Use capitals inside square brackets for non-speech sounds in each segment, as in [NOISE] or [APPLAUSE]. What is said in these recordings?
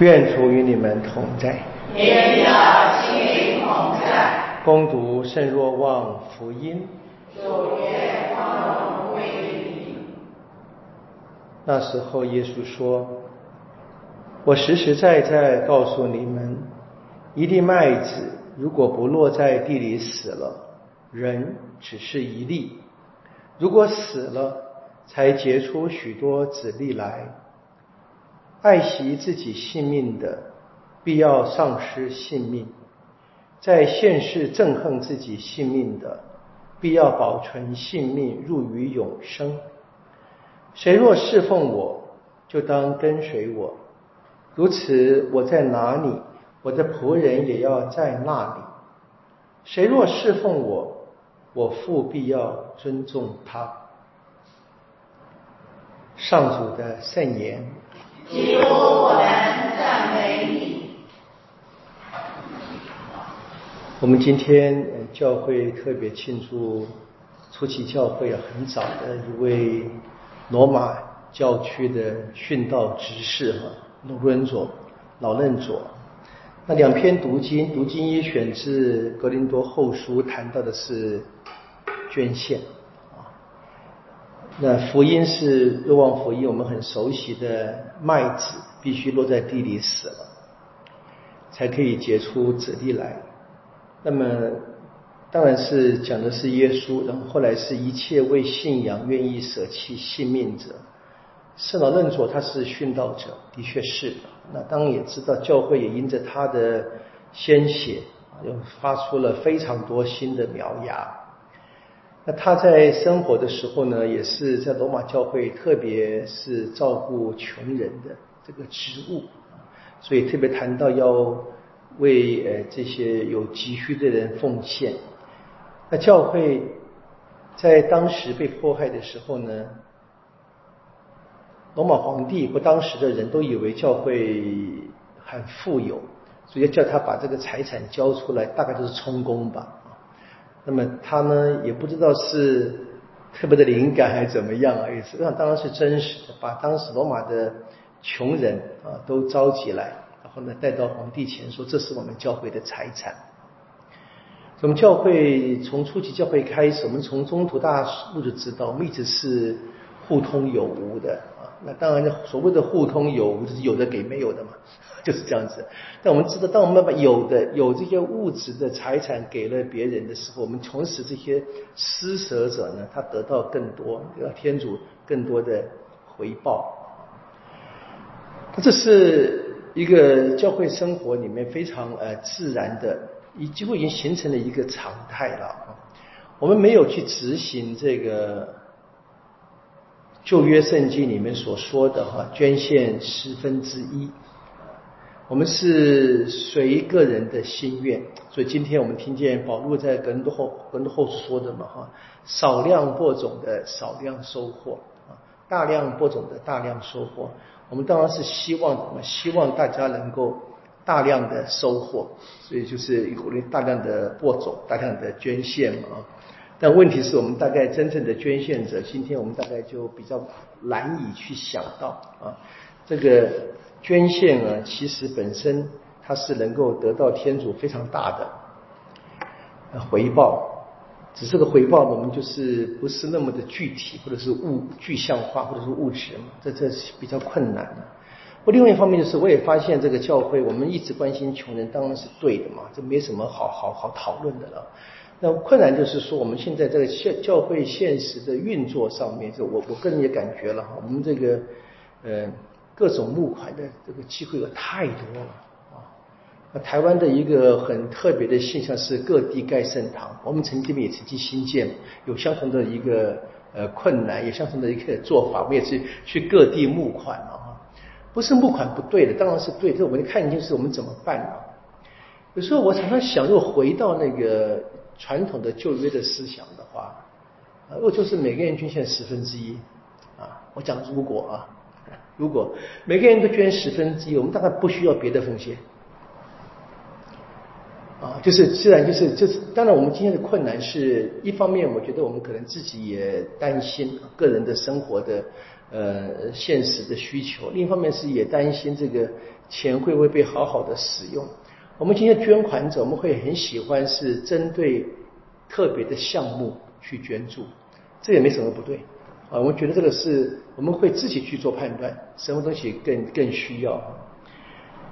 愿主与你们同在。也与你的心灵同在。攻读圣若望福音。主愿光荣归。那时候，耶稣说：“我实实在在告诉你们，一粒麦子如果不落在地里死了，人只是一粒；如果死了，才结出许多子粒来。爱惜自己性命的，必要丧失性命；在现世憎恨自己性命的，必要保存性命，入于永生。谁若侍奉我，就当跟随我。如此，我在哪里，我的仆人也要在那里。谁若侍奉我，我父必要尊重他。上主的圣言。基督，我们赞美你。我们今天教会特别庆祝初期教会很早的一位罗马教区的殉道执事哈，卢伦佐老任佐。那两篇读经，读经一选自格林多后书，谈到的是捐献。那福音是若望福音，我们很熟悉的麦子必须落在地里死了，才可以结出籽粒来。那么当然是讲的是耶稣，然后后来是一切为信仰愿意舍弃性命者。圣老任佐他是殉道者，的确是。那当然也知道教会也因着他的鲜血又发出了非常多新的苗芽。那他在生活的时候呢，也是在罗马教会，特别是照顾穷人的这个职务，所以特别谈到要为呃这些有急需的人奉献。那教会在当时被迫害的时候呢，罗马皇帝和当时的人都以为教会很富有，所以叫他把这个财产交出来，大概就是充公吧。那么他呢，也不知道是特别的灵感还是怎么样啊？也实际上当然是真实的，把当时罗马的穷人啊都召集来，然后呢带到皇帝前说：“这是我们教会的财产。”我们教会从初期教会开始，我们从中途大陆就知道，我们一直是互通有无的。那当然，所谓的互通有无，就是有的给没有的嘛。[LAUGHS] 就是这样子，但我们知道，当我们把有的有这些物质的财产给了别人的时候，我们同时这些施舍者呢，他得到更多，得到天主更多的回报。这是一个教会生活里面非常呃自然的，已几乎已经形成了一个常态了。我们没有去执行这个旧约圣经里面所说的哈，捐献十分之一。我们是随个人的心愿，所以今天我们听见保罗在跟后跟后说的嘛哈，少量播种的少量收获啊，大量播种的大量收获。我们当然是希望什么？希望大家能够大量的收获，所以就是鼓励大量的播种、大量的捐献嘛啊。但问题是我们大概真正的捐献者，今天我们大概就比较难以去想到啊，这个。捐献啊，其实本身它是能够得到天主非常大的回报，只是个回报，我们就是不是那么的具体，或者是物具象化，或者是物质嘛，这这是比较困难的。不，另外一方面就是，我也发现这个教会，我们一直关心穷人，当然是对的嘛，这没什么好好好讨论的了。那困难就是说，我们现在这个现教会现实的运作上面，就我我个人也感觉了哈，我们这个呃。各种募款的这个机会有太多了啊！那台湾的一个很特别的现象是各地盖圣堂，我们曾经也曾经新建，有相同的一个呃困难，有相同的一个做法，我们也是去各地募款啊。不是募款不对的，当然是对，这我们看一件事，我们怎么办呢？有时候我常常想，如果回到那个传统的旧约的思想的话，如果就是每个人捐献十分之一啊，我讲如果啊。如果每个人都捐十分之一，我们大概不需要别的奉献啊。就是自然就是就是，当然我们今天的困难是一方面，我觉得我们可能自己也担心个人的生活的呃现实的需求，另一方面是也担心这个钱会不会被好好的使用。我们今天捐款者，我们会很喜欢是针对特别的项目去捐助，这也没什么不对啊。我们觉得这个是我们会自己去做判断，什么东西更更需要。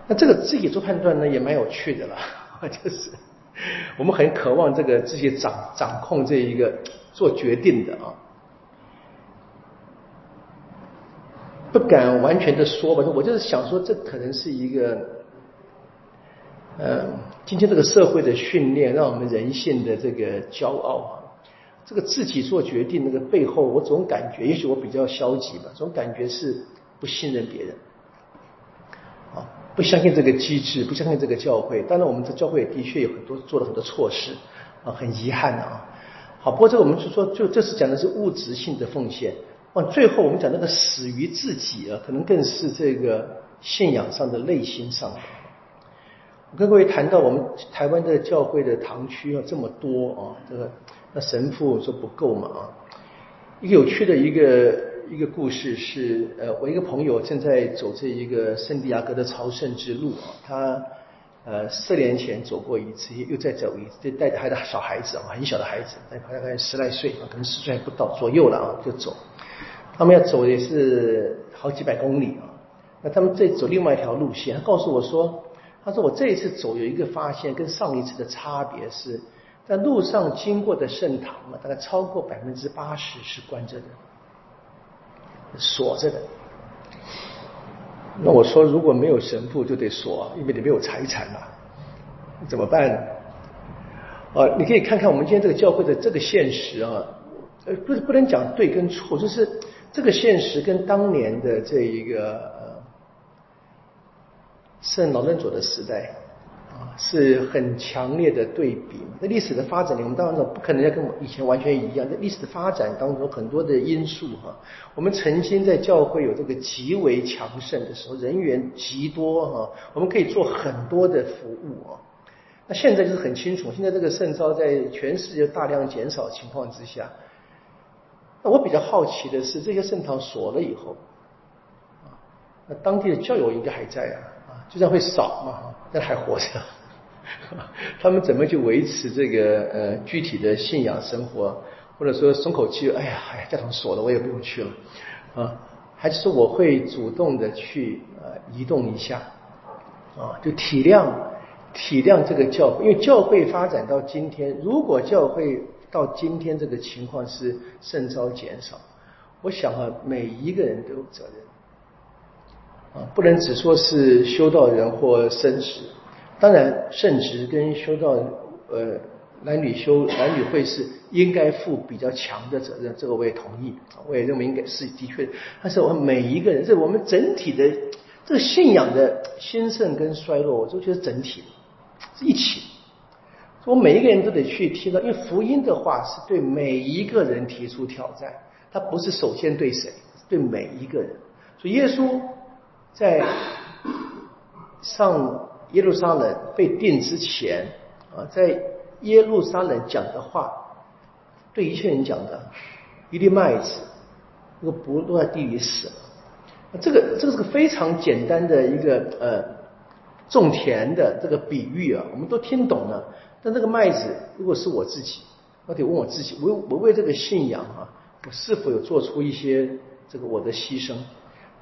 那这个自己做判断呢，也蛮有趣的了，[LAUGHS] 就是我们很渴望这个自己掌掌控这一个做决定的啊，不敢完全的说吧，我就是想说，这可能是一个，嗯，今天这个社会的训练，让我们人性的这个骄傲啊，这个自己做决定那个背后，我总感觉，也许我比较消极吧，总感觉是不信任别人。啊不相信这个机制，不相信这个教会。当然，我们这教会的确有很多做了很多措施啊，很遗憾啊。好，不过这个我们是说，就这次讲的是物质性的奉献。啊最后我们讲那个死于自己啊，可能更是这个信仰上的内心上。我跟各位谈到我们台湾的教会的堂区啊这么多啊，这个那神父说不够嘛啊。一个有趣的一个。一个故事是，呃，我一个朋友正在走这一个圣地亚哥的朝圣之路啊，他呃四年前走过一次，又再走一次，就带着他的小孩子啊，很小的孩子，大概十来岁啊，可能十岁还不到左右了啊，就走。他们要走也是好几百公里啊，那他们在走另外一条路线，他告诉我说，他说我这一次走有一个发现，跟上一次的差别是在路上经过的圣堂啊，大概超过百分之八十是关着的。锁着的，那我说如果没有神父就得锁，因为你没有财产嘛，怎么办呢？啊，你可以看看我们今天这个教会的这个现实啊，呃，不是不能讲对跟错，就是这个现实跟当年的这一个圣老人佐的时代啊。是很强烈的对比。那历史的发展里，我们当然不可能要跟我以前完全一样。在历史的发展当中，很多的因素哈，我们曾经在教会有这个极为强盛的时候，人员极多哈，我们可以做很多的服务啊。那现在就是很清楚，现在这个圣招在全世界大量减少情况之下，那我比较好奇的是，这些圣堂锁了以后，啊，那当地的教友应该还在，啊，就算会少嘛，但还活着。[LAUGHS] 他们怎么去维持这个呃具体的信仰生活，或者说松口气？哎呀，哎呀，教堂锁了，我也不用去了啊。还是说我会主动的去呃移动一下啊？就体谅体谅这个教会，因为教会发展到今天，如果教会到今天这个情况是甚遭减少，我想啊，每一个人都有责任啊，不能只说是修道人或绅士。当然，圣职跟修道，呃，男女修男女会是应该负比较强的责任，这个我也同意，我也认为应该是的确。但是我们每一个人，这我们整体的这个信仰的兴盛跟衰落，我都觉得整体是一起。我每一个人都得去听到，因为福音的话是对每一个人提出挑战，他不是首先对谁，对每一个人。所以耶稣在上。耶路撒冷被定之前啊，在耶路撒冷讲的话，对一切人讲的，一粒麦子，如果不落在地里死了，这个这个是个非常简单的一个呃种田的这个比喻啊，我们都听懂了。但这个麦子如果是我自己，我得问我自己，我我为这个信仰啊，我是否有做出一些这个我的牺牲？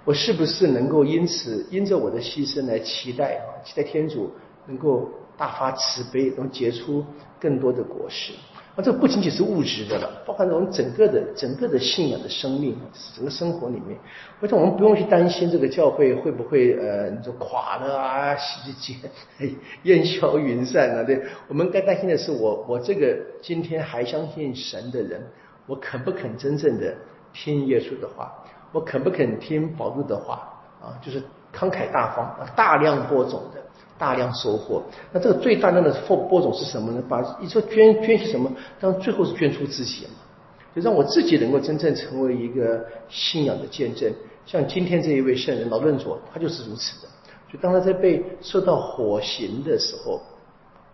我是不是能够因此因着我的牺牲来期待啊？期待天主能够大发慈悲，能结出更多的果实。啊，这不仅仅是物质的了，包含我们整个的整个的信仰的生命，整个生活里面。而且我们不用去担心这个教会会不会呃，你说垮了啊，洗劫 [LAUGHS] 烟消云散啊。对，我们该担心的是，我我这个今天还相信神的人，我肯不肯真正的听耶稣的话？我肯不肯听保禄的话啊？就是慷慨大方啊，大量播种的，大量收获。那这个最大量的播播种是什么呢？把你说捐捐些什么？但最后是捐出自己嘛，就让我自己能够真正成为一个信仰的见证。像今天这一位圣人老论佐，他就是如此的。就当他在被受到火刑的时候，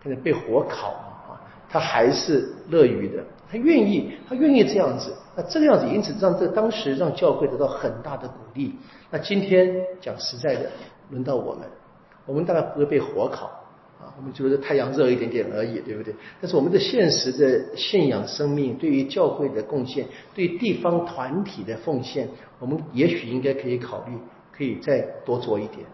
可能被火烤啊，他还是乐于的，他愿意，他愿意这样子。那这个样子，因此让这当时让教会得到很大的鼓励。那今天讲实在的，轮到我们，我们大概不会被火烤啊，我们觉得太阳热一点点而已，对不对？但是我们的现实的信仰生命，对于教会的贡献，对地方团体的奉献，我们也许应该可以考虑，可以再多做一点。